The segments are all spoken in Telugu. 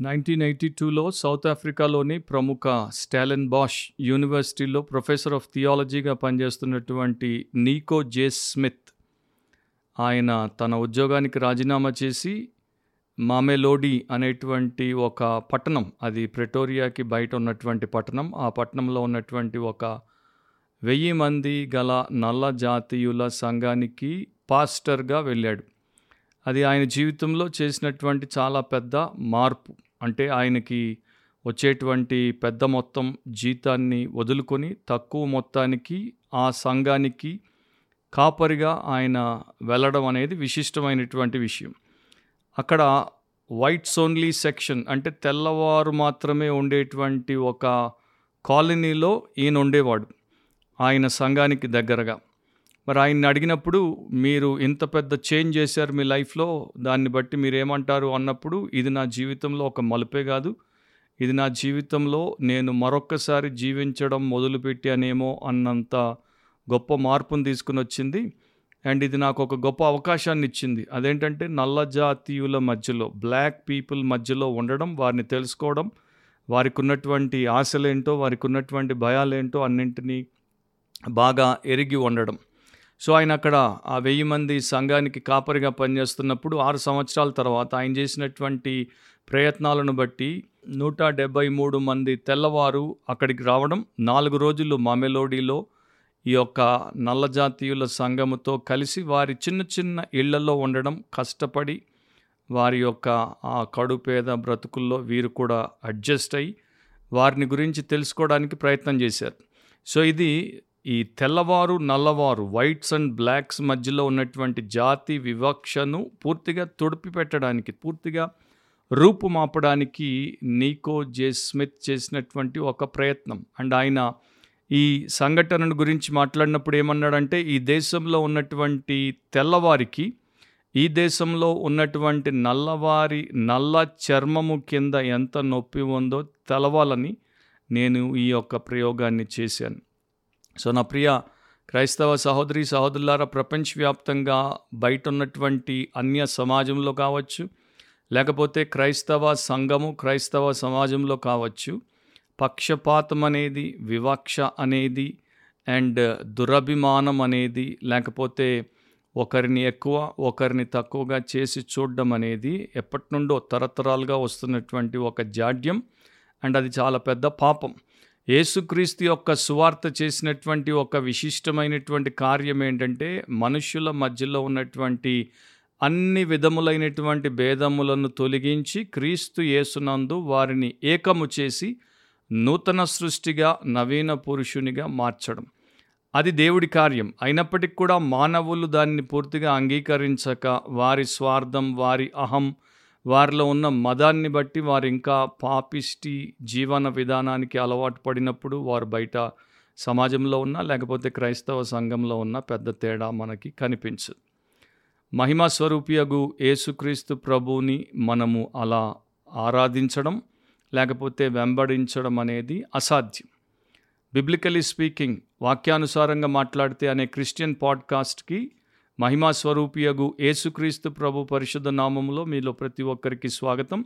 నైన్టీన్ ఎయిటీ టూలో సౌత్ ఆఫ్రికాలోని ప్రముఖ స్టాలిన్ బాష్ యూనివర్సిటీలో ప్రొఫెసర్ ఆఫ్ థియాలజీగా పనిచేస్తున్నటువంటి నీకో జే స్మిత్. ఆయన తన ఉద్యోగానికి రాజీనామా చేసి మామెలోడి అనేటువంటి ఒక పట్టణం అది ప్రెటోరియాకి బయట ఉన్నటువంటి పట్టణం ఆ పట్టణంలో ఉన్నటువంటి ఒక వెయ్యి మంది గల నల్ల జాతీయుల సంఘానికి పాస్టర్గా వెళ్ళాడు. అది ఆయన జీవితంలో చేసినటువంటి చాలా పెద్ద మార్పు. అంటే ఆయనకి వచ్చేటువంటి పెద్ద మొత్తం జీతాన్ని వదులుకొని తక్కువ మొత్తానికి ఆ సంఘానికి కాపరిగా ఆయన వెళ్ళడం అనేది విశిష్టమైనటువంటి విషయం. అక్కడ వైట్స్ ఓన్లీ సెక్షన్ అంటే తెల్లవారు మాత్రమే ఉండేటువంటి ఒక కాలనీలో ఈయన ఉండేవాడు ఆయన సంఘానికి దగ్గరగా. మరి ఆయన్ని అడిగినప్పుడు మీరు ఇంత పెద్ద చేంజ్ చేశారు మీ లైఫ్లో దాన్ని బట్టి మీరు ఏమంటారు అన్నప్పుడు ఇది నా జీవితంలో ఒక మలుపే కాదు. ఇది నా జీవితంలో నేను మరొక్కసారి జీవించడం మొదలుపెట్టానేమో అన్నంత గొప్ప మార్పును తీసుకుని వచ్చింది. అండ్ ఇది నాకు ఒక గొప్ప అవకాశాన్ని ఇచ్చింది. అదేంటంటే నల్ల జాతీయుల మధ్యలో బ్లాక్ పీపుల్ మధ్యలో ఉండడం వారిని తెలుసుకోవడం వారికి ఉన్నటువంటి ఆశలేంటో వారికి ఉన్నటువంటి భయాలేంటో అన్నింటినీ బాగా ఎరిగి ఉండడం. సో ఆయన అక్కడ ఆ వెయ్యి మంది సంఘానికి కాపరిగా పనిచేస్తున్నప్పుడు ఆరు సంవత్సరాల తర్వాత ఆయన చేసినటువంటి ప్రయత్నాలను బట్టి నూట డెబ్బై మూడు మంది తెల్లవారు అక్కడికి రావడం నాలుగు రోజులు మామెలోడిలో ఈ యొక్క నల్ల జాతీయుల సంఘముతో కలిసి వారి చిన్న చిన్న ఇళ్ళలో ఉండడం కష్టపడి వారి యొక్క ఆ కడుపేద బ్రతుకుల్లో వీరు కూడా అడ్జస్ట్ అయ్యి వారిని గురించి తెలుసుకోవడానికి ప్రయత్నం చేశారు. సో ఇది ఈ తెల్లవారు నల్లవారు వైట్స్ అండ్ బ్లాక్స్ మధ్యలో ఉన్నటువంటి జాతి వివక్షను పూర్తిగా తుడిపి పెట్టడానికి పూర్తిగా రూపుమాపడానికి నీకో జే స్మిత్ చేసినటువంటి ఒక ప్రయత్నం. అండ్ ఆయన ఈ సంఘటనను గురించి మాట్లాడినప్పుడు ఏమన్నాడంటే ఈ దేశంలో ఉన్నటువంటి తెల్లవారికి ఈ దేశంలో ఉన్నటువంటి నల్లవారి నల్ల చర్మము కింద ఎంత నొప్పి ఉందో తెలవాలని నేను ఈ యొక్క ప్రయోగాన్ని చేశాను. సో నా ప్రియ క్రైస్తవ సహోదరి సహోదరులారా ప్రపంచవ్యాప్తంగా బయట ఉన్నటువంటి అన్య సమాజంలో కావచ్చు లేకపోతే క్రైస్తవ సంఘము క్రైస్తవ సమాజంలో కావచ్చు పక్షపాతం అనేది వివక్ష అనేది అండ్ దురభిమానం అనేది లేకపోతే ఒకరిని ఎక్కువ ఒకరిని తక్కువగా చేసి చూడడం అనేది ఎప్పటి నుండో తరతరాలుగా వస్తున్నటువంటి ఒక జాడ్యం అండ్ అది చాలా పెద్ద పాపం. యేసుక్రీస్తు యొక్క సువార్త చేసినటువంటి ఒక విశిష్టమైనటువంటి కార్యం ఏంటంటే మనుషుల మధ్యలో ఉన్నటువంటి అన్ని విధములైనటువంటి భేదములను తొలగించి క్రీస్తు యేసునందు వారిని ఏకము చేసి నూతన సృష్టిగా నవీన పురుషునిగా మార్చడం. అది దేవుడి కార్యం. అయినప్పటికీ కూడా మానవులు దాన్ని పూర్తిగా అంగీకరించక వారి స్వార్థం వారి అహం వారిలో ఉన్న మదాన్ని బట్టి వారు ఇంకా పాపిష్టి జీవన విధానానికి అలవాటు పడినప్పుడు వారు బయట సమాజంలో ఉన్న లేకపోతే క్రైస్తవ సంఘంలో ఉన్న పెద్ద తేడా మనకి కనిపించదు. మహిమా స్వరూపియగు యేసుక్రీస్తు ప్రభువుని మనము అలా ఆరాధించడం లేకపోతే వెంబడించడం అనేది అసాధ్యం. బిబ్లికలీ స్పీకింగ్ వాక్యానుసారంగా మాట్లాడితే అనే క్రిస్టియన్ పాడ్కాస్ట్కి మహిమా స్వరూపియగు యేసుక్రీస్తు ప్రభు పరిశుద్ధ నామములో మీలో ప్రతి ఒక్కరికి స్వాగతం.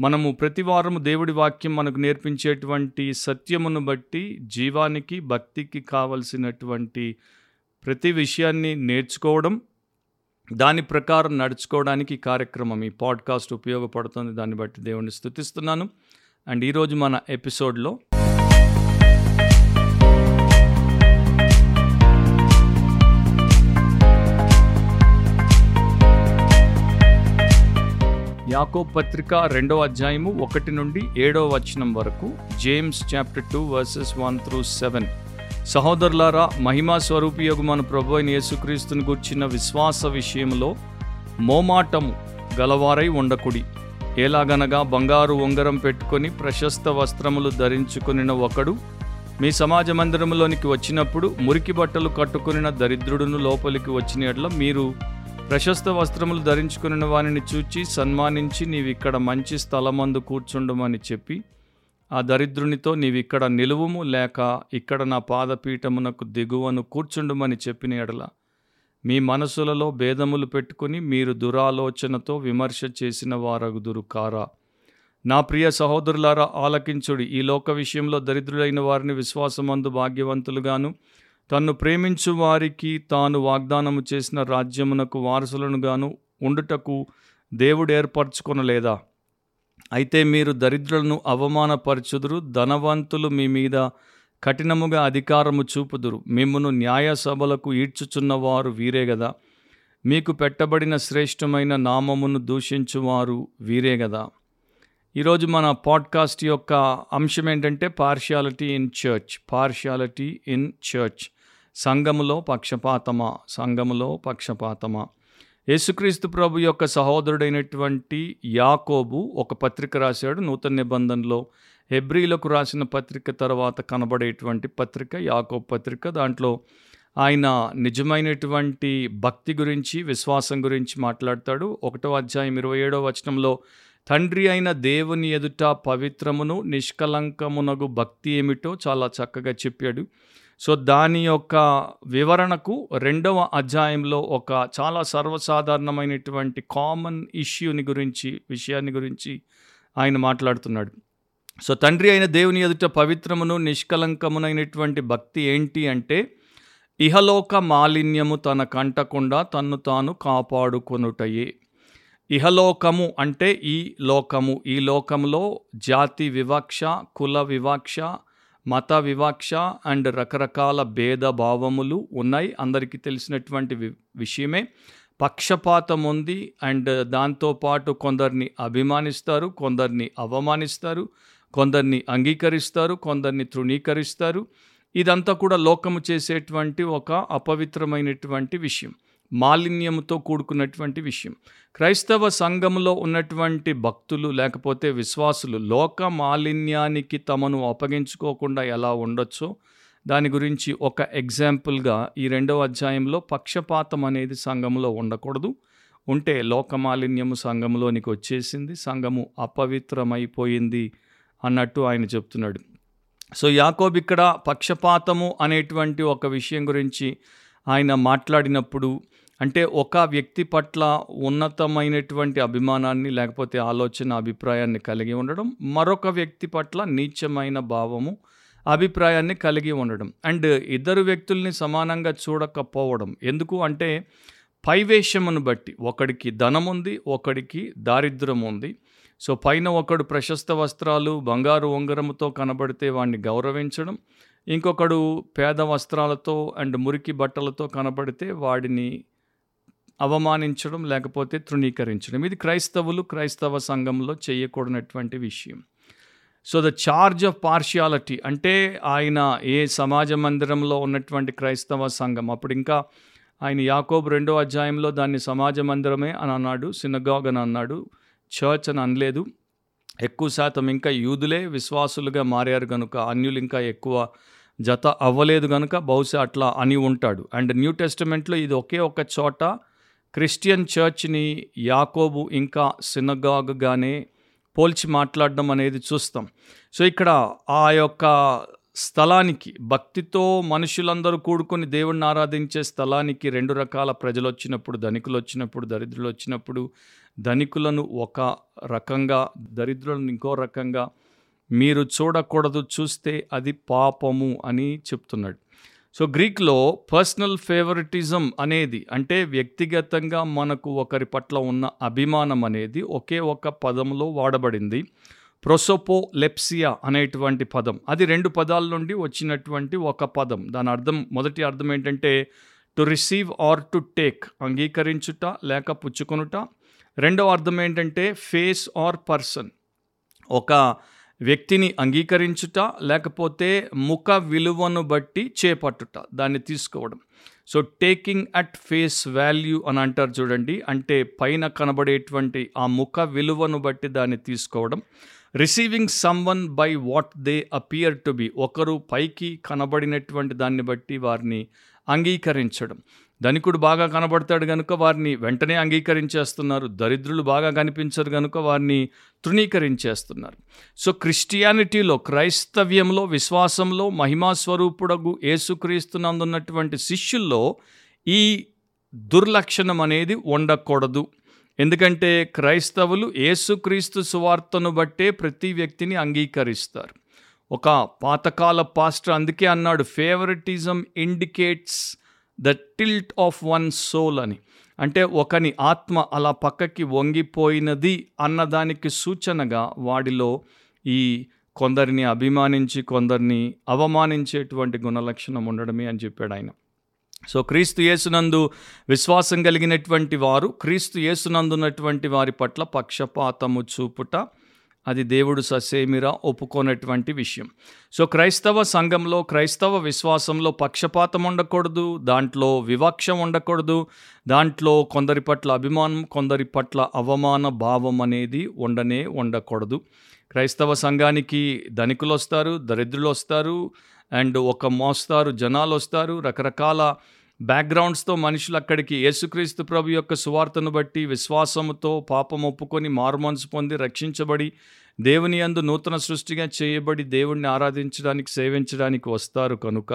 మనము ప్రతి వారము దేవుడి వాక్యం మనకు నేర్పించేటువంటి సత్యమును బట్టి జీవానికి భక్తికి కావలసినటువంటి ప్రతి విషయాన్ని నేర్చుకోవడం దాని ప్రకారం నడుచుకోవడానికి కార్యక్రమం ఈ పాడ్కాస్ట్ ఉపయోగపడుతుంది. దాన్ని బట్టి దేవుణ్ణి స్థుతిస్తున్నాను అండ్ ఈరోజు మన ఎపిసోడ్లో యాకో పత్రిక రెండవ అధ్యాయము ఒకటి నుండి ఏడవ వచనం వరకు James chapter two verses one through seven సహోదరులారా మహిమా స్వరూపియగు మన ప్రభు అయిన యేసుక్రీస్తుని గుర్చిన విశ్వాస విషయంలో మోమాటము గలవారై ఉండకుడి. ఎలాగనగా బంగారు ఉంగరం పెట్టుకొని ప్రశస్త వస్త్రములు ధరించుకునిన ఒకడు మీ సమాజ మందిరంలోనికి వచ్చినప్పుడు మురికి బట్టలు కట్టుకునిన దరిద్రుడును లోపలికి వచ్చిన మీరు ప్రశస్త వస్త్రములు ధరించుకున్న వానిని చూచి సన్మానించి నీవిక్కడ మంచి స్థలమందు కూర్చుండమని చెప్పి ఆ దరిద్రునితో నీవిక్కడ నిలువుము లేక ఇక్కడ నా పాదపీఠమునకు దిగువను కూర్చుండమని చెప్పిన ఎడల మీ మనసులలో భేదములు పెట్టుకుని మీరు దురాలోచనతో విమర్శ చేసిన వారగుదురు కారా. నా ప్రియ సహోదరులారా ఆలకించుడి. ఈ లోక విషయంలో దరిద్రులైన వారిని విశ్వాసమందు భాగ్యవంతులుగాను తన్ను ప్రేమించు వారికి తాను వాగ్దానము చేసిన రాజ్యమునకు వారసులను గాను ఉండుటకు దేవుడు ఏర్పరచుకొనలేదా? అయితే మీరు దరిద్రులను అవమానపరచుదురు ధనవంతులు మీ మీద కఠినముగా అధికారము చూపుదురు. మిమ్మును న్యాయ సభలకు ఈడ్చుచున్నవారు వీరే గదా. మీకు పెట్టబడిన శ్రేష్టమైన నామమును దూషించువారు వీరే గదా. ఈరోజు మన పాడ్కాస్ట్ యొక్క అంశం ఏంటంటే partiality in church. Partiality in church. సంఘములో పక్షపాతమా? సంఘములో పక్షపాతమా? యేసుక్రీస్తు ప్రభు యొక్క సహోదరుడైనటువంటి యాకోబు ఒక పత్రిక రాశాడు నూతన నిబంధనలో. హెబ్రిలకు రాసిన పత్రిక తర్వాత కనబడేటువంటి పత్రిక యాకోబ్ పత్రిక. దాంట్లో ఆయన నిజమైనటువంటి భక్తి గురించి విశ్వాసం గురించి మాట్లాడతాడు. ఒకటో అధ్యాయం ఇరవై ఏడో వచనంలో తండ్రి అయిన దేవుని ఎదుట పవిత్రమును నిష్కలంకమునగు భక్తి ఏమిటో చాలా చక్కగా చెప్పాడు. సో దాని యొక్క వివరణకు రెండవ అధ్యాయంలో ఒక చాలా సర్వసాధారణమైనటువంటి కామన్ ఇష్యూని గురించి విషయాన్ని గురించి ఆయన మాట్లాడుతున్నాడు. సో తండ్రి అయిన దేవుని ఎదుట పవిత్రమును నిష్కలంకమునైనటువంటి భక్తి ఏంటి అంటే ఇహలోక మాలిన్యము తన కంటకుండా తన్ను తాను కాపాడుకొనుటయే. ఇహలోకము అంటే ఈ లోకము. ఈ లోకంలో జాతి వివక్ష కుల వివక్ష మత వివక్ష అండ్ రకరకాల భేదభావములు ఉన్నాయి. అందరికీ తెలిసినటువంటి వి విషయమే. పక్షపాతం ఉంది అండ్ దాంతోపాటు కొందరిని అభిమానిస్తారు కొందరిని అవమానిస్తారు కొందరిని అంగీకరిస్తారు కొందరిని తృణీకరిస్తారు. ఇదంతా కూడా లోకము చేసేటువంటి ఒక అపవిత్రమైనటువంటి విషయం. మాలిన్యముతో కూడుకున్నటువంటి విషయం. క్రైస్తవ సంఘంలో ఉన్నటువంటి భక్తులు లేకపోతే విశ్వాసులు లోక మాలిన్యానికి తమను అప్పగించుకోకుండా ఎలా ఉండొచ్చో దాని గురించి ఒక ఎగ్జాంపుల్గా ఈ రెండవ అధ్యాయంలో పక్షపాతం అనేది సంఘంలో ఉండకూడదు. ఉంటే లోక మాలిన్యము సంఘంలోనికి వచ్చేసింది సంఘము అపవిత్రమైపోయింది అన్నట్టు ఆయన చెప్తున్నాడు. సో యాకోబ్ ఇక్కడ పక్షపాతము అనేటువంటి ఒక విషయం గురించి ఆయన మాట్లాడినప్పుడు అంటే ఒక వ్యక్తి పట్ల ఉన్నతమైనటువంటి అభిమానాన్ని లేకపోతే ఆలోచన అభిప్రాయాన్ని కలిగి ఉండడం మరొక వ్యక్తి పట్ల నీచమైన భావము అభిప్రాయాన్ని కలిగి ఉండడం. అండ్ ఇద్దరు వ్యక్తుల్ని సమానంగా చూడకపోవడం. ఎందుకు అంటే పైవేషమును బట్టి ఒకడికి ధనం ఉంది ఒకడికి దారిద్ర్యం ఉంది. సో పైన ఒకడు ప్రశస్త వస్త్రాలు బంగారు ఉంగరముతో కనబడితే వాడిని గౌరవించడం. ఇంకొకడు పేద వస్త్రాలతో అండ్ మురికి బట్టలతో కనబడితే వాడిని అవమానించడం లేకపోతే తృణీకరించడం. ఇది క్రైస్తవులు క్రైస్తవ సంఘంలో చేయకూడనటువంటి విషయం. So the charge of partiality అంటే ఆయన ఏ సమాజ మందిరంలో ఉన్నటువంటి క్రైస్తవ సంఘం. అప్పుడు ఇంకా ఆయన యాకోబ్ రెండో అధ్యాయంలో దాన్ని సమాజ మందిరమే అని అన్నాడు సినగాగ్ అని అన్నాడు చర్చ్ అని అనలేదు. ఎక్కువ శాతం ఇంకా యూదులే విశ్వాసులుగా మారారు కనుక అన్యులు ఇంకా ఎక్కువ జత అవ్వలేదు కనుక బహుశా అట్లా అని ఉంటాడు. అండ్ న్యూ టెస్టిమెంట్లో ఇది ఒకే ఒక చోట క్రిస్టియన్ చర్చ్ని యాకోబు ఇంకా సినగాగుగానే పోల్చి మాట్లాడడం అనేది చూస్తాం. సో ఇక్కడ ఆ యొక్క స్థలానికి భక్తితో మనుషులందరూ కూడుకొని దేవుణ్ణి ఆరాధించే స్థలానికి రెండు రకాల ప్రజలు వచ్చినప్పుడు ధనికులు వచ్చినప్పుడు దరిద్రులు వచ్చినప్పుడు ధనికులను ఒక రకంగా దరిద్రులను ఇంకో రకంగా మీరు చూడకూడదు చూస్తే అది పాపము అని చెప్తున్నాడు. సో గ్రీక్లో పర్సనల్ ఫేవరెటిజం అనేది అంటే వ్యక్తిగతంగా మనకు ఒకరి పట్ల ఉన్న అభిమానం అనేది ఒకే ఒక పదంలో వాడబడింది. ప్రొసోపో లెప్సియా అనేటువంటి పదం. అది రెండు పదాల నుండి వచ్చినటువంటి ఒక పదం. దాని అర్థం మొదటి అర్థం ఏంటంటే to receive or to take అంగీకరించుట లేక పుచ్చుకొనుట. రెండవ అర్థం ఏంటంటే ఫేస్ ఆర్ పర్సన్ ఒక వ్యక్తిని అంగీకరించుట లేకపోతే ముఖ విలువను బట్టి చేపట్టుట దాన్ని తీసుకోవడం. So taking at face value అని అంటారు చూడండి. అంటే పైన కనబడేటువంటి ఆ ముఖ విలువను బట్టి దాన్ని తీసుకోవడం. Receiving someone by what they appear to be ఒకరు పైకి కనబడినటువంటి దాన్ని బట్టి వారిని అంగీకరించడం. ధనికుడు బాగా కనబడతాడు కనుక వారిని వెంటనే అంగీకరించేస్తున్నారు. దరిద్రులు బాగా కనిపించరు కనుక వారిని తృణీకరించేస్తున్నారు. సో క్రిస్టియానిటీలో క్రైస్తవ్యంలో విశ్వాసంలో మహిమా స్వరూపుడగు యేసుక్రీస్తునందున్నటువంటి శిష్యుల్లో ఈ దుర్లక్షణం అనేది ఉండకూడదు. ఎందుకంటే క్రైస్తవులు యేసుక్రీస్తు సువార్తను బట్టే ప్రతి వ్యక్తిని అంగీకరిస్తారు. ఒక పాతకాల పాస్టర్ అందుకే అన్నాడు favouritism indicates the tilt of one soul అని. అంటే ఒకని ఆత్మ అలా పక్కకి వంగిపోయినది అన్నదానికి సూచనగా వాడిలో ఈ కొందరిని అభిమానించి కొందరిని అవమానించేటువంటి గుణలక్షణం ఉండడమే అని చెప్పాడు ఆయన. సో క్రీస్తు యేసునందు విశ్వాసం కలిగినటువంటి వారు క్రీస్తు యేసునందున్నటువంటి వారి పట్ల పక్షపాతము చూపుట అది దేవుడు ససేమిరా ఒప్పుకోనటువంటి విషయం. సో క్రైస్తవ సంఘంలో క్రైస్తవ విశ్వాసంలో పక్షపాతం ఉండకూడదు దాంట్లో వివక్ష ఉండకూడదు దాంట్లో కొందరి పట్ల అభిమానం కొందరి పట్ల అవమాన భావం అనేది ఉండనే ఉండకూడదు. క్రైస్తవ సంఘానికి ధనికులు వస్తారు దరిద్రులు వస్తారు అండ్ ఒక మోస్తారు జనాలు వస్తారు రకరకాల బ్యాక్గ్రౌండ్స్తో మనుషులు అక్కడికి యేసుక్రీస్తు ప్రభు యొక్క సువార్తను బట్టి విశ్వాసముతో పాపం ఒప్పుకొని మారుమనసు పొంది రక్షించబడి దేవుని యందు నూతన సృష్టిగా చేయబడి దేవుణ్ణి ఆరాధించడానికి సేవించడానికి వస్తారు కనుక.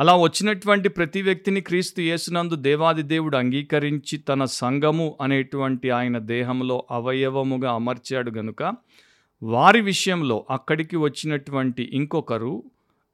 అలా వచ్చినటువంటి ప్రతి వ్యక్తిని క్రీస్తు యేసునందు దేవాది దేవుడు అంగీకరించి తన సంఘము అనేటువంటి ఆయన దేహంలో అవయవముగా అమర్చాడు గనుక వారి విషయంలో అక్కడికి వచ్చినటువంటి ఇంకొకరు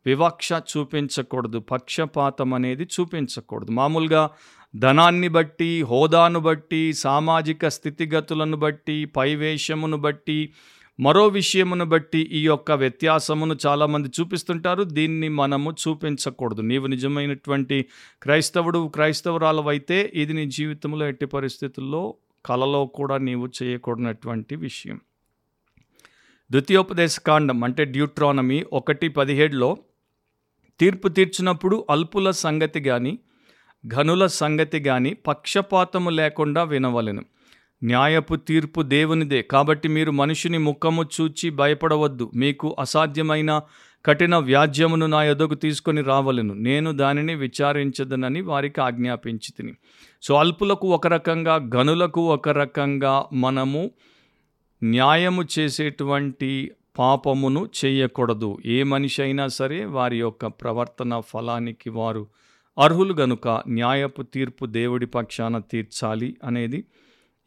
వివక్ష చూపించకూడదు పక్షపాతం అనేది చూపించకూడదు. మామూలుగా ధనాన్ని బట్టి హోదాను బట్టి సామాజిక స్థితిగతులను బట్టి పైవేషమును బట్టి మరో విషయమును బట్టి ఈ యొక్క వ్యత్యాసమును చాలామంది చూపిస్తుంటారు. దీన్ని మనము చూపించకూడదు. నీవు నిజమైనటువంటి క్రైస్తవుడు క్రైస్తవురాలవైతే ఇది నీ జీవితంలో ఎట్టి పరిస్థితుల్లో కలలో కూడా నీవు చేయకూడనటువంటి విషయం. ద్వితీయోపదేశకాండం అంటే డ్యూట్రానమీ ఒకటి పదిహేడులో తీర్పు తీర్చినప్పుడు అల్పుల సంగతి కానీ ఘనుల సంగతి కానీ పక్షపాతము లేకుండా వినవలెను. న్యాయపు తీర్పు దేవునిదే. కాబట్టి మీరు మనిషిని ముఖము చూచి భయపడవద్దు. మీకు అసాధ్యమైన కఠిన వ్యాజ్యమును నా ఎదుగు తీసుకొని రావలను. నేను దానిని విచారించదనని వారికి ఆజ్ఞాపించి తిని సో అల్పులకు ఒక రకంగా గనులకు ఒక రకంగా మనము న్యాయము చేసేటువంటి పాపమును చేయకూడదు. ఏ మనిషి అయినా సరే వారి యొక్క ప్రవర్తన ఫలానికి వారు అర్హులు గనుక న్యాయపు తీర్పు దేవుడి పక్షాన తీర్చాలి అనేది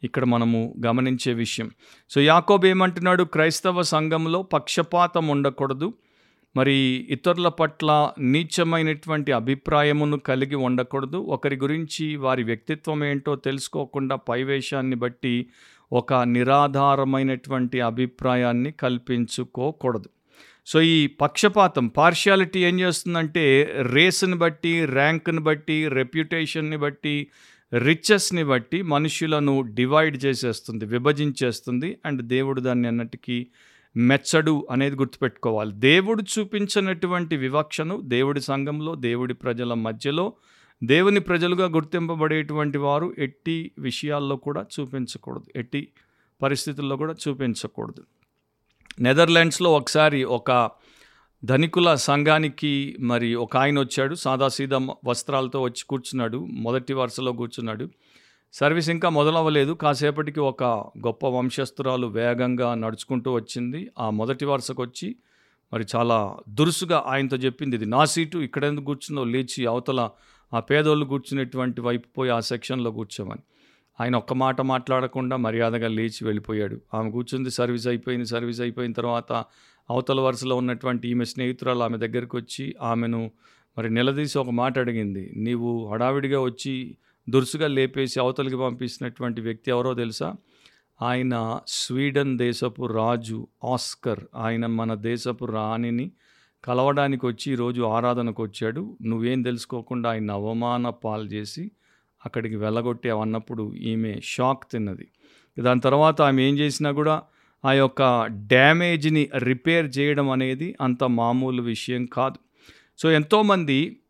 ఇక్కడ మనము గమనించే విషయం. సో యాకోబ్ ఏమంటున్నాడు? క్రైస్తవ సంఘంలో పక్షపాతం ఉండకూడదు. మరి ఇతరుల పట్ల నీచమైనటువంటి అభిప్రాయమును కలిగి ఉండకూడదు. ఒకరి గురించి వారి వ్యక్తిత్వం ఏంటో తెలుసుకోకుండా పైవేషాన్ని బట్టి ఒక నిరాధారమైనటువంటి అభిప్రాయాన్ని కల్పించుకోకూడదు. సో ఈ పక్షపాతం పార్షియాలిటీ ఏం చేస్తుందంటే రేస్ని బట్టి ర్యాంక్ని బట్టి రెప్యుటేషన్ని బట్టి రిచెస్ని బట్టి మనుషులను డివైడ్ చేసేస్తుంది విభజించేస్తుంది అండ్ దేవుడు దాన్ని అన్నటికీ మెచ్చడు అనేది గుర్తుపెట్టుకోవాలి. దేవుడు చూపించినటువంటి వివక్షను దేవుడి సంఘంలో దేవుడి ప్రజల మధ్యలో దేవుని ప్రజలుగా గుర్తింపబడేటువంటి వారు ఎట్టి విషయాల్లో కూడా చూపించకూడదు ఎట్టి పరిస్థితుల్లో కూడా చూపించకూడదు. నెదర్లాండ్స్లో ఒకసారి ఒక ధనికుల సంఘానికి మరి ఒక ఆయన వచ్చాడు సాదాసీదా వస్త్రాలతో వచ్చి కూర్చున్నాడు మొదటి వరుసలో కూర్చున్నాడు. సర్వీస్ ఇంకా మొదలవ్వలేదు కాసేపటికి ఒక గొప్ప వంశస్థురాలు వేగంగా నడుచుకుంటూ వచ్చింది. ఆ మొదటి వరుసకు వచ్చి మరి చాలా దురుసుగా ఆయనతో చెప్పింది ఇది నా సీటు ఇక్కడ ఎందుకు కూర్చుందో లేచి అవతల ఆ పేదోళ్ళు కూర్చునేటువంటి వైపు పోయి ఆ సెక్షన్లో కూర్చోమని. ఆయన ఒక్క మాట మాట్లాడకుండా మర్యాదగా లేచి వెళ్ళిపోయాడు. ఆమె కూర్చుంది సర్వీస్ అయిపోయింది సర్వీస్ అయిపోయిన తర్వాత అవతల వరుసలో ఉన్నటువంటి ఈమె స్నేహితురాలు ఆమె దగ్గరికి వచ్చి ఆమెను మరి నిలదీసి ఒక మాట అడిగింది. నీవు హడావిడిగా వచ్చి దురుసుగా లేపేసి అవతలికి పంపిస్తున్నటువంటి వ్యక్తి ఎవరో తెలుసా? ఆయన స్వీడన్ దేశపు రాజు ఆస్కర్. ఆయన మన దేశపు రాణిని కలవడానికి వచ్చి ఈరోజు ఆరాధనకు వచ్చాడు నువ్వేం తెలుసుకోకుండా ఆయన అవమాన పాలు చేసి అక్కడికి వెళ్ళగొట్టేవన్నప్పుడు ఈమె షాక్ తిన్నది. దాని తర్వాత ఆమె ఏం చేసినా కూడా ఆ యొక్క డ్యామేజ్ని రిపేర్ చేయడం అనేది అంత మామూలు విషయం కాదు. సో ఎంతోమంది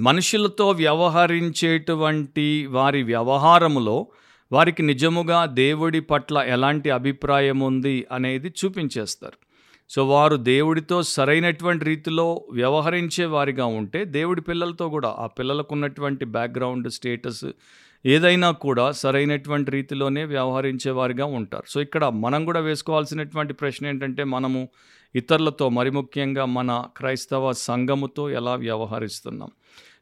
మనుషులతో వ్యవహరించేటువంటి వారి వ్యవహారములో వారికి నిజముగా దేవుడి పట్ల ఎలాంటి అభిప్రాయం ఉంది అనేది చూపించేస్తారు. సో వారు దేవుడితో సరైనటువంటి రీతిలో వ్యవహరించే వారిగా ఉంటే దేవుడి పిల్లలతో కూడా ఆ పిల్లలకు ఉన్నటువంటి బ్యాక్గ్రౌండ్ స్టేటస్ ఏదైనా కూడా సరైనటువంటి రీతిలోనే వ్యవహరించేవారిగా ఉంటారు. సో ఇక్కడ మనం కూడా వేసుకోవాల్సినటువంటి ప్రశ్న ఏంటంటే మనము ఇతరులతో మరి ముఖ్యంగా మన క్రైస్తవ సంఘముతో ఎలా వ్యవహరిస్తున్నాం?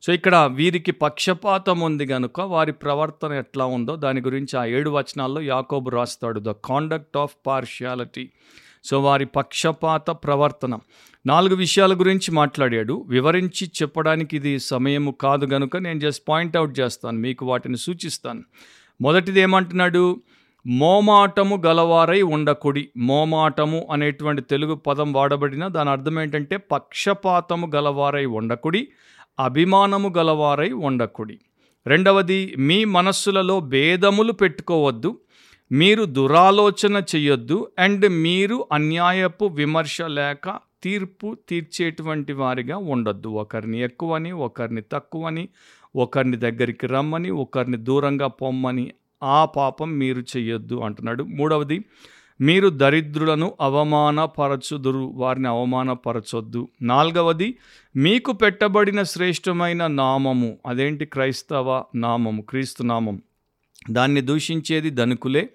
సో ఇక్కడ వీరికి పక్షపాతం ఉంది కనుక వారి ప్రవర్తన ఎట్లా ఉందో దాని గురించి ఆ ఏడు వచనాల్లో యాకోబు రాస్తాడు. The conduct of partiality so వారి పక్షపాత ప్రవర్తన. నాలుగు విషయాల గురించి మాట్లాడాడు. వివరించి చెప్పడానికి ఇది సమయము కాదు గనుక నేను జస్ట్ పాయింట్అవుట్ చేస్తాను. మీకు వాటిని సూచిస్తాను. మొదటిది ఏమంటున్నాడు? మోమాటము గలవారై ఉండకుడి. మోమాటము అనేటువంటి తెలుగు పదం వాడబడిన దాని అర్థం ఏంటంటే పక్షపాతము గలవారై ఉండకుడి అభిమానము గలవారై ఉండకుడి. రెండవది మీ మనస్సులలో భేదములు పెట్టుకోవద్దు. మీరు దురాలోచన చెయ్యొద్దు అండ్ మీరు అన్యాయపు విమర్శ లేక తీర్పు తీర్చేటువంటి వారిగా ఉండొద్దు. ఒకరిని ఎక్కువని ఒకరిని తక్కువని ఒకరిని దగ్గరికి రమ్మని ఒకరిని దూరంగా పొమ్మని ఆ పాపం మీరు చెయ్యొద్దు అంటున్నాడు. మూడవది మీరు దరిద్రులను అవమానపరచుదురు వారిని అవమానపరచొద్దు. నాలుగవది మీకు పెట్టబడిన శ్రేష్టమైన నామము అదేంటి క్రైస్తవ నామము క్రీస్తు నామం? దాన్ని దూషించేది ధనుకులే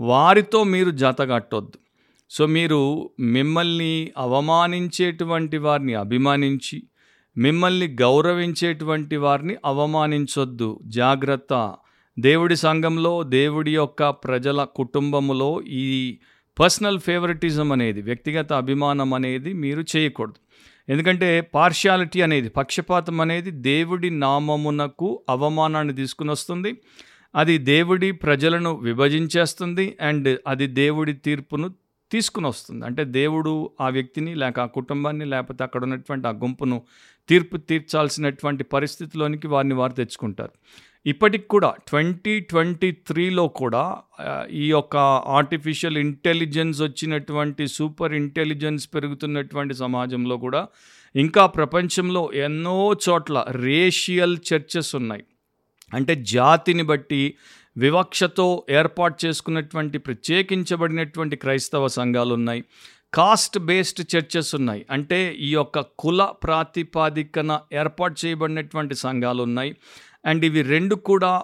వారితో మీరు జతగట్టొద్దు సో మీరు మిమ్మల్ని అవమానించేటువంటి వారిని అభిమానించి మిమ్మల్ని గౌరవించేటువంటి వారిని అవమానించొద్దు. జాగ్రత్త. దేవుడి సంఘంలో దేవుడి యొక్క ప్రజల కుటుంబములో ఈ పర్సనల్ ఫేవరెటిజం అనేది వ్యక్తిగత అభిమానం అనేది మీరు చేయకూడదు. ఎందుకంటే పార్షియాలిటీ అనేది పక్షపాతం అనేది దేవుడి నామమునకు అవమానాన్ని తీసుకుని వస్తుంది అది దేవుడి ప్రజలను విభజించేస్తుంది అండ్ అది దేవుడి తీర్పును తీసుకుని వస్తుంది అంటే దేవుడు ఆ వ్యక్తిని లేక ఆ కుటుంబాన్ని లేకపోతే అక్కడ ఉన్నటువంటి ఆ గుంపును తీర్పు తీర్చాల్సినటువంటి పరిస్థితిలోనికి వారిని వారు తెచ్చుకుంటారు. ఇప్పటికి కూడా ట్వంటీ ట్వంటీ త్రీలో కూడా ఈ యొక్క ఆర్టిఫిషియల్ ఇంటెలిజెన్స్ వచ్చినటువంటి సూపర్ ఇంటెలిజెన్స్ పెరుగుతున్నటువంటి సమాజంలో కూడా ఇంకా ప్రపంచంలో ఎన్నో చోట్ల రేషియల్ చర్చెస్ ఉన్నాయి. అంటే జాతిని బట్టి వివక్షతో ఏర్పాటు చేసుకున్నటువంటి ప్రత్యేకించబడినటువంటి క్రైస్తవ సంఘాలు ఉన్నాయి కాస్ట్ బేస్డ్ చర్చెస్ ఉన్నాయి. అంటే ఈ యొక్క కుల ప్రాతిపాదికన ఏర్పాటు చేయబడినటువంటి సంఘాలు ఉన్నాయి అండ్ ఇవి రెండు కూడా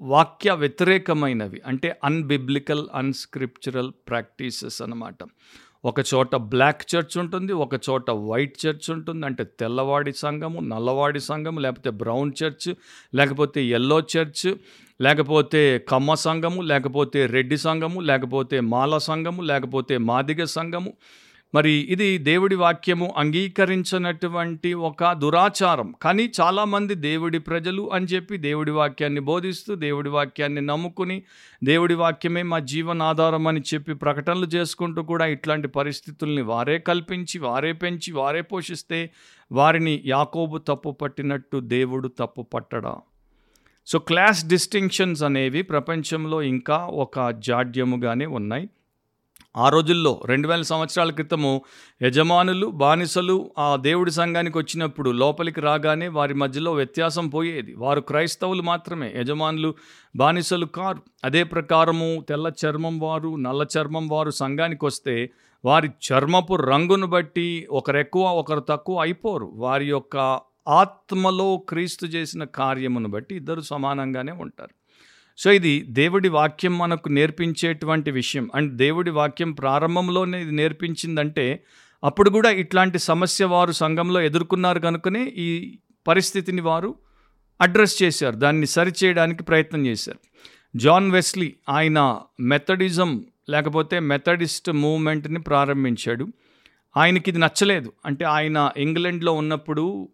వాక్య వ్యతిరేకమైనవి. అంటే అన్బిబ్లికల్ అన్స్క్రిప్చరల్ ప్రాక్టీసెస్ అన్నమాట. ఒక చోట బ్లాక్ చర్చ్ ఉంటుంది ఒక చోట వైట్ చర్చ్ ఉంటుంది అంటే తెల్లవాడి సంఘము నల్లవాడి సంఘము లేకపోతే బ్రౌన్ చర్చ్ లేకపోతే ఎల్లో చర్చ్ లేకపోతే కమ్మ సంఘము లేకపోతే రెడ్డి సంఘము లేకపోతే మాల సంఘము లేకపోతే మాదిగ సంఘము మరి ఇది దేవుడి వాక్యము అంగీకరించినటువంటి ఒక దురాచారం. కానీ చాలామంది దేవుడి ప్రజలు అని చెప్పి దేవుడి వాక్యాన్ని బోధిస్తూ దేవుడి వాక్యాన్ని నమ్ముకుని దేవుడి వాక్యమే మా జీవనాధారం అని చెప్పి ప్రకటనలు చేసుకుంటూ కూడా ఇట్లాంటి పరిస్థితుల్ని వారే కల్పించి వారే పెంచి వారే పోషిస్తే వారిని యాకోబు తప్పు పట్టినట్టు దేవుడు తప్పు పట్టడా. సో క్లాస్ డిస్టింక్షన్స్ అనేవి ప్రపంచంలో ఇంకా ఒక జాడ్యముగానే ఉన్నాయి. ఆ రోజుల్లో రెండు వేల సంవత్సరాల క్రితము యజమానులు బానిసలు ఆ దేవుడి సంఘానికి వచ్చినప్పుడు లోపలికి రాగానే వారి మధ్యలో వ్యత్యాసం పోయేది. వారు క్రైస్తవులు మాత్రమే యజమానులు బానిసలు కారు. అదే ప్రకారము తెల్ల చర్మం వారు నల్ల చర్మం వారు సంఘానికి వస్తే వారి చర్మపు రంగును బట్టి ఒకరెక్కువ ఒకరు తక్కువ అయిపోరు. వారి యొక్క ఆత్మలో క్రీస్తు చేసిన కార్యమును బట్టి ఇద్దరు సమానంగానే ఉంటారు. సో ఇది దేవుడి వాక్యం మనకు నేర్పించేటువంటి విషయం. అండ్ దేవుడి వాక్యం ప్రారంభంలోనే ఇది నేర్పించిందంటే అప్పుడు కూడా ఇట్లాంటి సమస్య వారు సంఘంలో ఎదుర్కొన్నారు కనుకనే ఈ పరిస్థితిని వారు అడ్రస్ చేశారు. దాన్ని సరిచేయడానికి ప్రయత్నం చేశారు. జాన్ వెస్లీ ఆయన మెథడిజం లేకపోతే మెథడిస్ట్ మూవ్మెంట్ని ప్రారంభించాడు. ఆయనకి ఇది నచ్చలేదు. అంటే ఆయన ఇంగ్లాండ్లో ఉన్నప్పుడు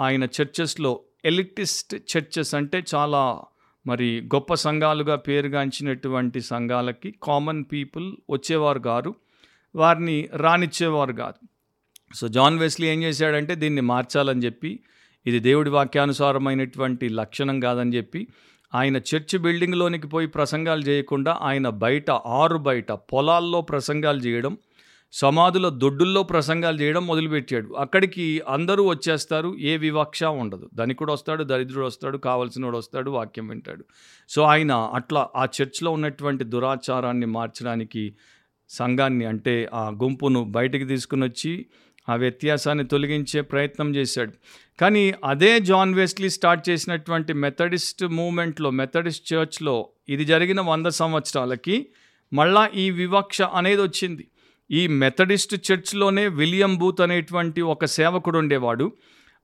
ఆయన చర్చెస్లో ఎలిటిస్ట్ చర్చెస్ అంటే చాలా మరి గొప్ప సంఘాలుగా పేరుగాంచినటువంటి సంఘాలకి కామన్ పీపుల్ వచ్చేవారు కారు వారిని రానిచ్చేవారు కాదు. సో జాన్ వెస్లీ ఏం చేశాడంటే దీన్ని మార్చాలని చెప్పి ఇది దేవుడి వాక్యానుసారమైనటువంటి లక్షణం కాదని చెప్పి ఆయన చర్చ్ బిల్డింగ్లోనికి పోయి ప్రసంగాలు చేయకుండా ఆయన బయట ఆరు బయట పొలాల్లో ప్రసంగాలు చేయడం సమాధుల దొడ్డుల్లో ప్రసంగాలు చేయడం మొదలుపెట్టాడు. అక్కడికి అందరూ వచ్చేస్తారు. ఏ వివక్ష ఉండదు. ధనికుడు వస్తాడు దరిద్రుడు వస్తాడు కావలసినోడు వస్తాడు వాక్యం వింటాడు. సో ఆయన అట్లా ఆ చర్చ్లో ఉన్నటువంటి దురాచారాన్ని మార్చడానికి సంఘాన్ని అంటే ఆ గుంపును బయటికి తీసుకుని వచ్చి ఆ వ్యత్యాసాన్ని తొలగించే ప్రయత్నం చేశాడు. కానీ అదే జాన్ వెస్లీ స్టార్ట్ చేసినటువంటి మెథడిస్ట్ మూమెంట్లో మెథడిస్ట్ చర్చ్లో ఇది జరిగిన వంద సంవత్సరాలకి మళ్ళా ఈ వివక్ష అనేది వచ్చింది. ఈ మెథడిస్ట్ చర్చ్లోనే విలియం బూత్ అనేటువంటి ఒక సేవకుడు ఉండేవాడు.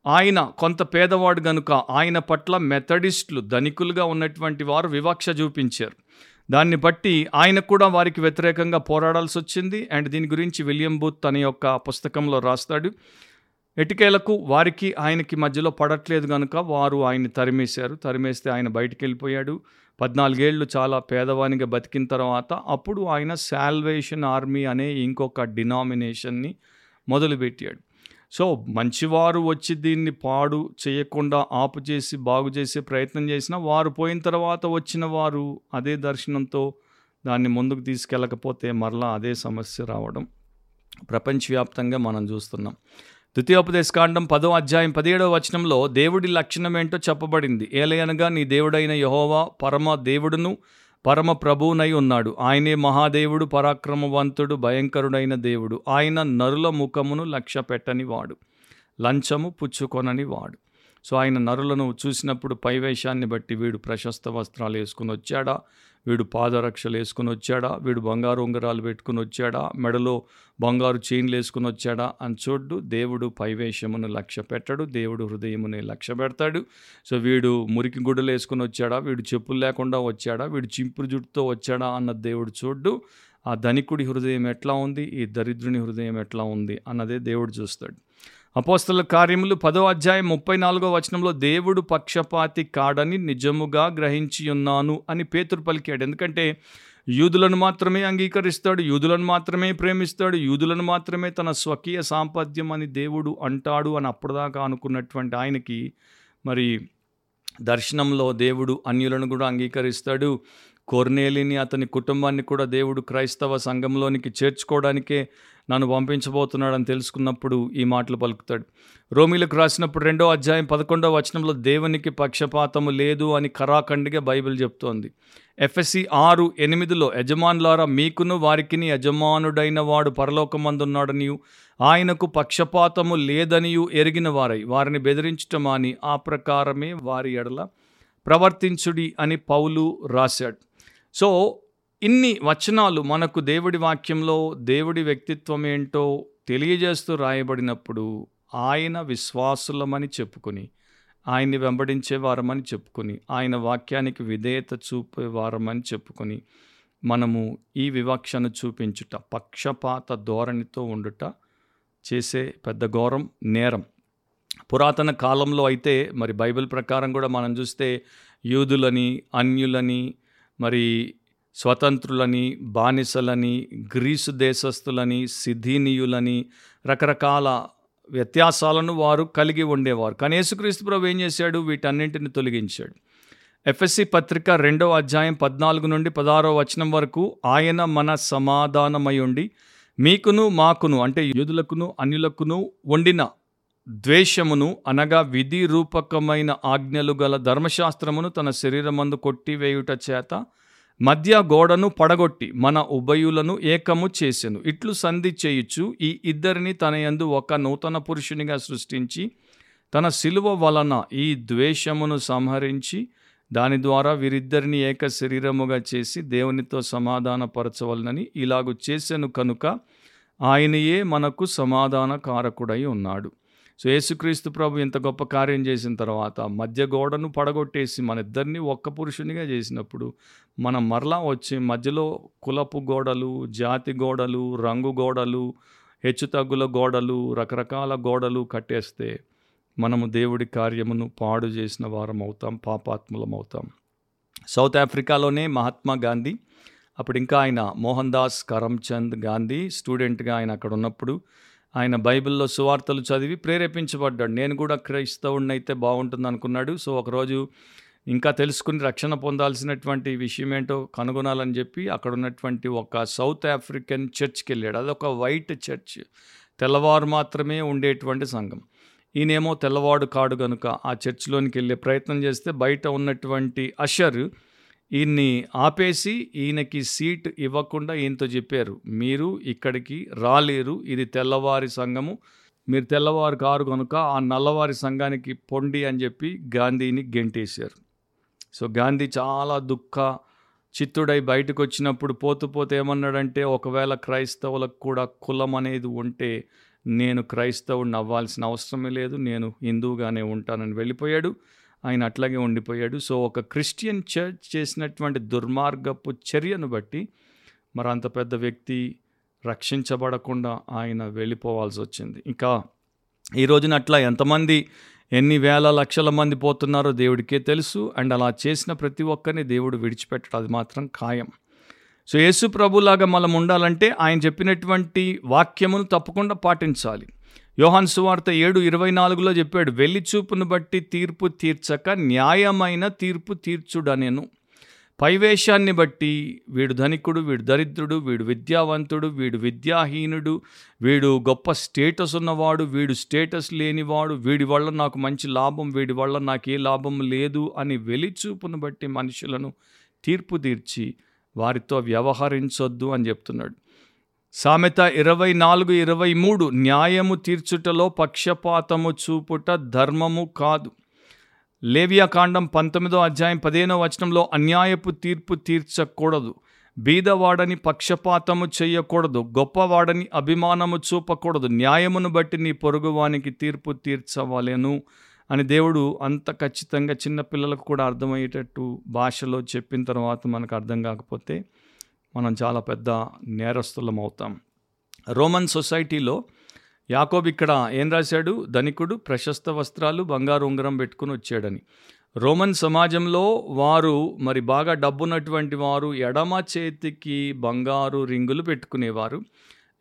ఆయన కొంత పేదవాడు గనుక ఆయన పట్ల మెథడిస్టులు ధనికులుగా ఉన్నటువంటి వారు వివక్ష చూపించారు. దాన్ని బట్టి ఆయన కూడా వారికి వ్యతిరేకంగా పోరాడాల్సి వచ్చింది. అండ్ దీని గురించి విలియం బూత్ తన యొక్క పుస్తకంలో రాస్తాడు. ఎటికేలకు వారికి ఆయనకి మధ్యలో పడట్లేదు కనుక వారు ఆయన్ని తరిమేశారు. తరిమేస్తే ఆయన బయటికి వెళ్ళిపోయాడు పద్నాలుగేళ్ళు చాలా పేదవానిగా బతికిన తర్వాత అప్పుడు ఆయన శాల్వేషన్ ఆర్మీ అనే ఇంకొక డినామినేషన్ని మొదలుపెట్టాడు. సో మంచివారు వచ్చి దీన్ని పాడు చేయకుండా ఆపు చేసి బాగు చేసే ప్రయత్నం చేసినా వారు పోయిన తర్వాత వచ్చిన వారు అదే దర్శనంతో దాన్ని ముందుకు తీసుకెళ్ళకపోతే మరలా అదే సమస్య రావడం ప్రపంచవ్యాప్తంగా మనం చూస్తున్నాం. ద్వితీయోపదేశకాండం పదో అధ్యాయం పదిహేడవ వచనంలో దేవుడి లక్షణం ఏంటో చెప్పబడింది. ఏలయనగా నీ దేవుడైన యహోవా పరమ దేవుడును పరమ ప్రభువునై ఉన్నాడు. ఆయనే మహాదేవుడు పరాక్రమవంతుడు భయంకరుడైన దేవుడు. ఆయన నరుల ముఖమును లక్ష్య పెట్టని వాడు లంచము పుచ్చుకొనని వాడు సో ఆయన నరులను చూసినప్పుడు పైవేషాన్ని బట్టి వీడు ప్రశస్త వస్త్రాలు వేసుకుని వచ్చాడా? వీడు పాదరక్షలు వేసుకుని వచ్చాడా? వీడు బంగారు ఉంగరాలు పెట్టుకుని వచ్చాడా? మెడలో బంగారు చైన్లు వేసుకుని వచ్చాడా? అని చూడ్డు. దేవుడు పైవేషమును లక్ష్య పెట్టడు. దేవుడు హృదయముని లక్ష్య పెడతాడు. సో వీడు మురికి గుడ్డలు వేసుకుని వచ్చాడా? వీడు చెప్పులు లేకుండా వచ్చాడా? వీడు చింపురు జుట్టుతో వచ్చాడా? అన్న దేవుడు చూడ్డు. ఆ ధనికుడి హృదయం ఎట్లా ఉంది? ఈ దరిద్రుని హృదయం ఎట్లా ఉంది? అన్నదే దేవుడు చూస్తాడు. అపోస్తల కార్యములు పదో అధ్యాయం ముప్పై నాలుగో వచనంలో దేవుడు పక్షపాతి కాడని నిజముగా గ్రహించి ఉన్నాను అని పేతురు పలికాడు. ఎందుకంటే యూదులను మాత్రమే అంగీకరిస్తాడు యూదులను మాత్రమే ప్రేమిస్తాడు యూదులను మాత్రమే తన స్వకీయ సాంపద్యం అని దేవుడు అంటాడు అని అప్పటిదాకా అనుకున్నటువంటి ఆయనకి మరి దర్శనంలో దేవుడు అన్యులను కూడా అంగీకరిస్తాడు. కోర్నేలిని అతని కుటుంబాన్ని కూడా దేవుడు క్రైస్తవ సంఘంలోనికి చేర్చుకోవడానికే నన్ను పంపించబోతున్నాడని తెలుసుకున్నప్పుడు ఈ మాటలు పలుకుతాడు. రోమిలకు రాసినప్పుడు రెండో అధ్యాయం పదకొండో వచనంలో దేవునికి పక్షపాతము లేదు అని కరాఖండిగా బైబిల్ చెప్తోంది. ఎఫ్ఎస్సి ఆరు ఎనిమిదిలో యజమానులారా మీకును వారికిని యజమానుడైన వాడు పరలోకమందున్నాడనియు ఆయనకు పక్షపాతము లేదనియు ఎరిగిన వారై వారిని బెదిరించటం అని ఆ ప్రకారమే వారి ఎడల ప్రవర్తించుడి అని పౌలు రాశాడు. సో ఇన్ని వచనాలు మనకు దేవుడి వాక్యంలో దేవుడి వ్యక్తిత్వం ఏంటో తెలియజేస్తూ రాయబడినప్పుడు ఆయన విశ్వాసులమని చెప్పుకొని ఆయన్ని వెంబడించే వారమని చెప్పుకొని ఆయన వాక్యానికి విధేయత చూపే వారమని చెప్పుకొని మనము ఈ వివక్షను చూపించుట పక్షపాత ధోరణితో ఉండుట చేసే పెద్ద ఘోరం నేరం. పురాతన కాలంలో అయితే మరి బైబిల్ ప్రకారం కూడా మనం చూస్తే యూదులని అన్యులని మరి స్వతంత్రులని బానిసలని గ్రీసు దేశస్థులని సిద్ధీనీయులని రకరకాల వ్యత్యాసాలను వారు కలిగి ఉండేవారు. కానీ యేసుక్రీస్తు ప్రభు ఏం చేశాడు? వీటన్నింటిని తొలగించాడు. ఎఫ్ఎస్సి పత్రిక రెండవ అధ్యాయం పద్నాలుగు నుండి పదహారో వచనం వరకు ఆయన మన సమాధానమై ఉండి మీకును మాకును అంటే యూదులకును అన్యులకును వండిన ద్వేషమును అనగా విధి రూపకమైన ఆజ్ఞలు గల ధర్మశాస్త్రమును తన శరీరమందు కొట్టివేయుట చేత మధ్య గోడను పడగొట్టి మన ఉభయులను ఏకము చేసెను. ఇట్లు సంధి చేయుచు ఈ ఇద్దరిని తన యందు ఒక నూతన పురుషునిగా సృష్టించి తన శిలువ వలన ఈ ద్వేషమును సంహరించి దాని ద్వారా వీరిద్దరిని ఏక శరీరముగా చేసి దేవునితో సమాధానపరచవలనని ఇలాగు చేసెను కనుక ఆయనయే మనకు సమాధాన కారకుడై ఉన్నాడు. సో యేసుక్రీస్తు ప్రభు ఇంత గొప్ప కార్యం చేసిన తర్వాత మధ్య గోడను పడగొట్టేసి మన ఇద్దరిని ఒక్క పురుషునిగా చేసినప్పుడు మనం మరలా వచ్చి మధ్యలో కులపు గోడలు జాతి గోడలు రంగు గోడలు హెచ్చుతగ్గుల గోడలు రకరకాల గోడలు కట్టేస్తే మనము దేవుడి కార్యమును పాడు చేసిన వారం అవుతాం పాపాత్ములం అవుతాం. సౌత్ ఆఫ్రికాలోనే మహాత్మా గాంధీ అప్పుడు ఇంకా ఆయన మోహన్ దాస్ కరమ్చంద్ గాంధీ స్టూడెంట్గా ఆయన అక్కడ ఉన్నప్పుడు ఆయన బైబిల్లో సువార్తలు చదివి ప్రేరేపించబడ్డాడు. నేను కూడా క్రైస్తవుడినైతే అయితే బాగుంటుంది అనుకున్నాడు సో ఒకరోజు ఇంకా తెలుసుకుని రక్షణ పొందాల్సినటువంటి విషయం ఏంటో కనుగొనాలని చెప్పి అక్కడ ఉన్నటువంటి ఒక సౌత్ ఆఫ్రికన్ చర్చ్కి వెళ్ళాడు అదొక వైట్ చర్చ్. తెల్లవారు మాత్రమే ఉండేటువంటి సంఘం. ఈయనేమో తెల్లవాడు కాడు కనుక ఆ చర్చ్లోనికి వెళ్ళే ప్రయత్నం చేస్తే బయట ఉన్నటువంటి అషర్ ఈయన్ని ఆపేసి ఈయనకి సీట్ ఇవ్వకుండా ఈయనతో చెప్పారు. మీరు ఇక్కడికి రాలేరు. ఇది తెల్లవారి సంఘము. మీరు తెల్లవారు కారు కనుక ఆ నల్లవారి సంఘానికి పొండి అని చెప్పి గాంధీని గెంటేశారు. సో గాంధీ చాలా దుఃఖ చిత్తుడై బయటకు వచ్చినప్పుడు పోతూ పోతే ఏమన్నాడంటే ఒకవేళ క్రైస్తవులకు కూడా కులం అనేది ఉంటే నేను క్రైస్తవుడిని అవ్వాల్సిన అవసరమే లేదు. నేను హిందువుగానే ఉంటానని వెళ్ళిపోయాడు. ఆయన అట్లాగే ఉండిపోయాడు. సో ఒక క్రిస్టియన్ చర్చ్ చేసినటువంటి దుర్మార్గపు చర్యను బట్టి మరి అంత పెద్ద వ్యక్తి రక్షించబడకుండా ఆయన వెళ్ళిపోవాల్సి వచ్చింది. ఇంకా ఈ రోజున అట్లా ఎంతమంది ఎన్ని వేల లక్షల మంది పోతున్నారో దేవుడికే తెలుసు. అండ్ అలా చేసిన ప్రతి ఒక్కరిని దేవుడు విడిచిపెట్టడం అది మాత్రం ఖాయం. సో యేసు ప్రభులాగా మనం ఉండాలంటే ఆయన చెప్పినటువంటి వాక్యమును తప్పకుండా పాటించాలి. యోహాన్ సువార్త ఏడు ఇరవై నాలుగులో చెప్పాడు వెలిచూపును బట్టి తీర్పు తీర్చక న్యాయమైన తీర్పు తీర్చుడనేను. పైవేషాన్ని బట్టి వీడు ధనికుడు వీడు దరిద్రుడు వీడు విద్యావంతుడు వీడు విద్యాహీనుడు వీడు గొప్ప స్టేటస్ ఉన్నవాడు వీడు స్టేటస్ లేనివాడు వీడి వల్ల నాకు మంచి లాభం వీడి వల్ల నాకు ఏ లాభం లేదు అని వెలిచూపును బట్టి మనుషులను తీర్పు తీర్చి వారితో వ్యవహరించొద్దు అని చెప్తున్నాడు. సామెత ఇరవై నాలుగు ఇరవై మూడు న్యాయము తీర్చుటలో పక్షపాతము చూపుట ధర్మము కాదు. లేవియాకాండం పంతొమ్మిదో అధ్యాయం పదిహేనో వచనంలో అన్యాయపు తీర్పు తీర్చకూడదు. బీదవాడని పక్షపాతము చేయకూడదు. గొప్పవాడని అభిమానము చూపకూడదు. న్యాయమును బట్టి నీ పొరుగువానికి తీర్పు తీర్చవలెను అని దేవుడు అంత ఖచ్చితంగా చిన్నపిల్లలకు కూడా అర్థమయ్యేటట్టు భాషలో చెప్పిన తర్వాత మనకు అర్థం కాకపోతే మనం చాలా పెద్ద నేరస్తులం అవుతాం. రోమన్ సొసైటీలో యాకోబ్ ఇక్కడ ఏం రాశాడు? ధనికుడు ప్రశస్త వస్త్రాలు బంగారు ఉంగరం పెట్టుకుని వచ్చాడని. రోమన్ సమాజంలో వారు మరి బాగా డబ్బున్నటువంటి వారు ఎడమ చేతికి బంగారు రింగులు పెట్టుకునేవారు.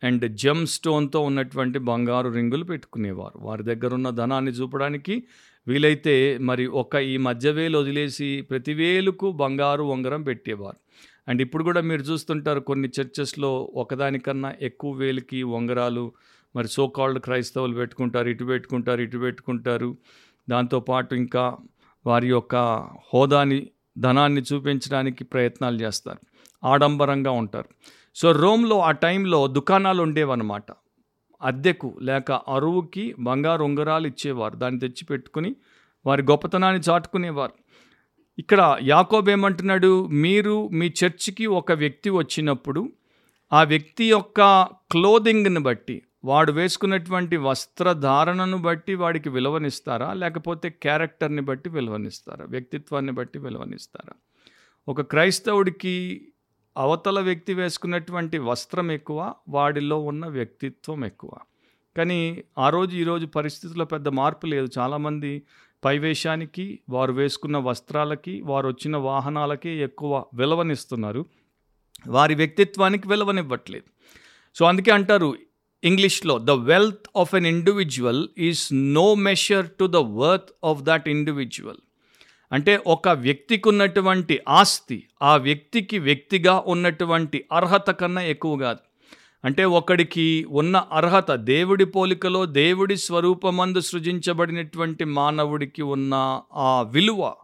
అండ్ జెమ్ స్టోన్తో ఉన్నటువంటి బంగారు రింగులు పెట్టుకునేవారు. వారి దగ్గర ఉన్న ధనాన్ని చూపడానికి వీలైతే మరి ఒక ఈ మధ్యవేలు వదిలేసి ప్రతి వేలుకు బంగారు ఉంగరం పెట్టేవారు. అండ్ ఇప్పుడు కూడా మీరు చూస్తుంటారు కొన్ని చర్చెస్లో ఒకదానికన్నా ఎక్కువ వేలకి ఉంగరాలు మరి సో కాల్డ్ క్రైస్తవులు పెట్టుకుంటారు ఇటు పెట్టుకుంటారు ఇటు పెట్టుకుంటారు. దాంతోపాటు ఇంకా వారి యొక్క హోదాని ధనాన్ని చూపించడానికి ప్రయత్నాలు చేస్తారు. ఆడంబరంగా ఉంటారు. సో రోమ్లో ఆ టైంలో దుకాణాలు ఉండేవన్నమాట. అద్దెకు లేక అరువుకి బంగారు ఉంగరాలు ఇచ్చేవారు. దాన్ని తెచ్చి పెట్టుకుని వారి గొప్పతనాన్ని చాటుకునేవారు. ఇక్కడ యాకోబ్ ఏమంటున్నాడు? మీరు మీ చర్చికి ఒక వ్యక్తి వచ్చినప్పుడు ఆ వ్యక్తి యొక్క క్లోదింగ్ని బట్టి వాడు వేసుకున్నటువంటి వస్త్రధారణను బట్టి వాడికి విలువనిస్తారా? లేకపోతే క్యారెక్టర్ని బట్టి విలువనిస్తారా? వ్యక్తిత్వాన్ని బట్టి విలువనిస్తారా? ఒక క్రైస్తవుడికి అవతల వ్యక్తి వేసుకున్నటువంటి వస్త్రం ఎక్కువ వాడిలో ఉన్న వ్యక్తిత్వం ఎక్కువ. కానీ ఆ రోజు ఈరోజు పరిస్థితుల్లో పెద్ద మార్పు లేదు. చాలామంది పైవేషానికి వారు వేసుకున్న వస్త్రాలకి వారు వచ్చిన వాహనాలకి ఎక్కువ విలువనిస్తున్నారు. వారి వ్యక్తిత్వానికి విలువనివ్వట్లేదు. సో అందుకే అంటారు ఇంగ్లీష్లో the wealth of an individual is no measure to the worth of that individual అంటే ఒక వ్యక్తికి ఉన్నటువంటి ఆస్తి ఆ వ్యక్తికి వ్యక్తిగా ఉన్నటువంటి అర్హత కన్నా ఎక్కువ కాదు. అంటే ఒకడికి ఉన్న అర్హత దేవుడి పోలికలో దేవుడి స్వరూపమందు సృజించబడినటువంటి మానవుడికి ఉన్న ఆ విలువ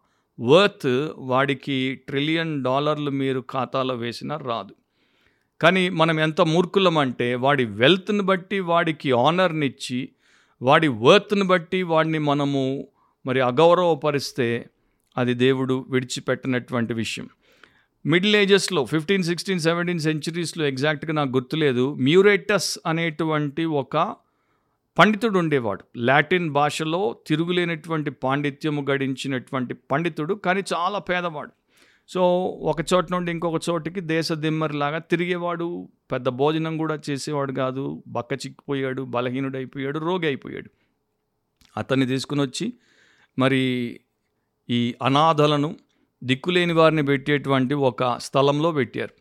వర్త్ వాడికి ట్రిలియన్ డాలర్లు మీరు ఖాతాలో వేసినా రాదు. కానీ మనం ఎంత మూర్ఖులం అంటే వాడి వెల్త్ని బట్టి వాడికి ఆనర్నిచ్చి వాడి వర్త్ని బట్టి వాడిని మనము మరి అగౌరవపరిస్తే అది దేవుడు విడిచిపెట్టినటువంటి విషయం. మిడిల్ ఏజెస్లో ఫిఫ్టీన్ సిక్స్టీన్ సెవెంటీన్ సెంచురీస్లో ఎగ్జాక్ట్గా నాకు గుర్తులేదు. మ్యూరేటస్ అనేటువంటి ఒక పండితుడు ఉండేవాడు. లాటిన్ భాషలో తిరుగులేనటువంటి పాండిత్యము గడించినటువంటి పండితుడు కానీ చాలా పేదవాడు. సో ఒక చోట నుండి ఇంకొక చోటికి దేశ దిమ్మరిలాగా తిరిగేవాడు. పెద్ద భోజనం కూడా చేసేవాడు కాదు. బక్క చిక్కిపోయాడు బలహీనుడైపోయాడు రోగి అయిపోయాడు అతన్ని తీసుకుని వచ్చి మరి ఈ అనాథలను దిక్కులేని వారిని పెట్టేటువంటి ఒక స్థలంలో పెట్టారు.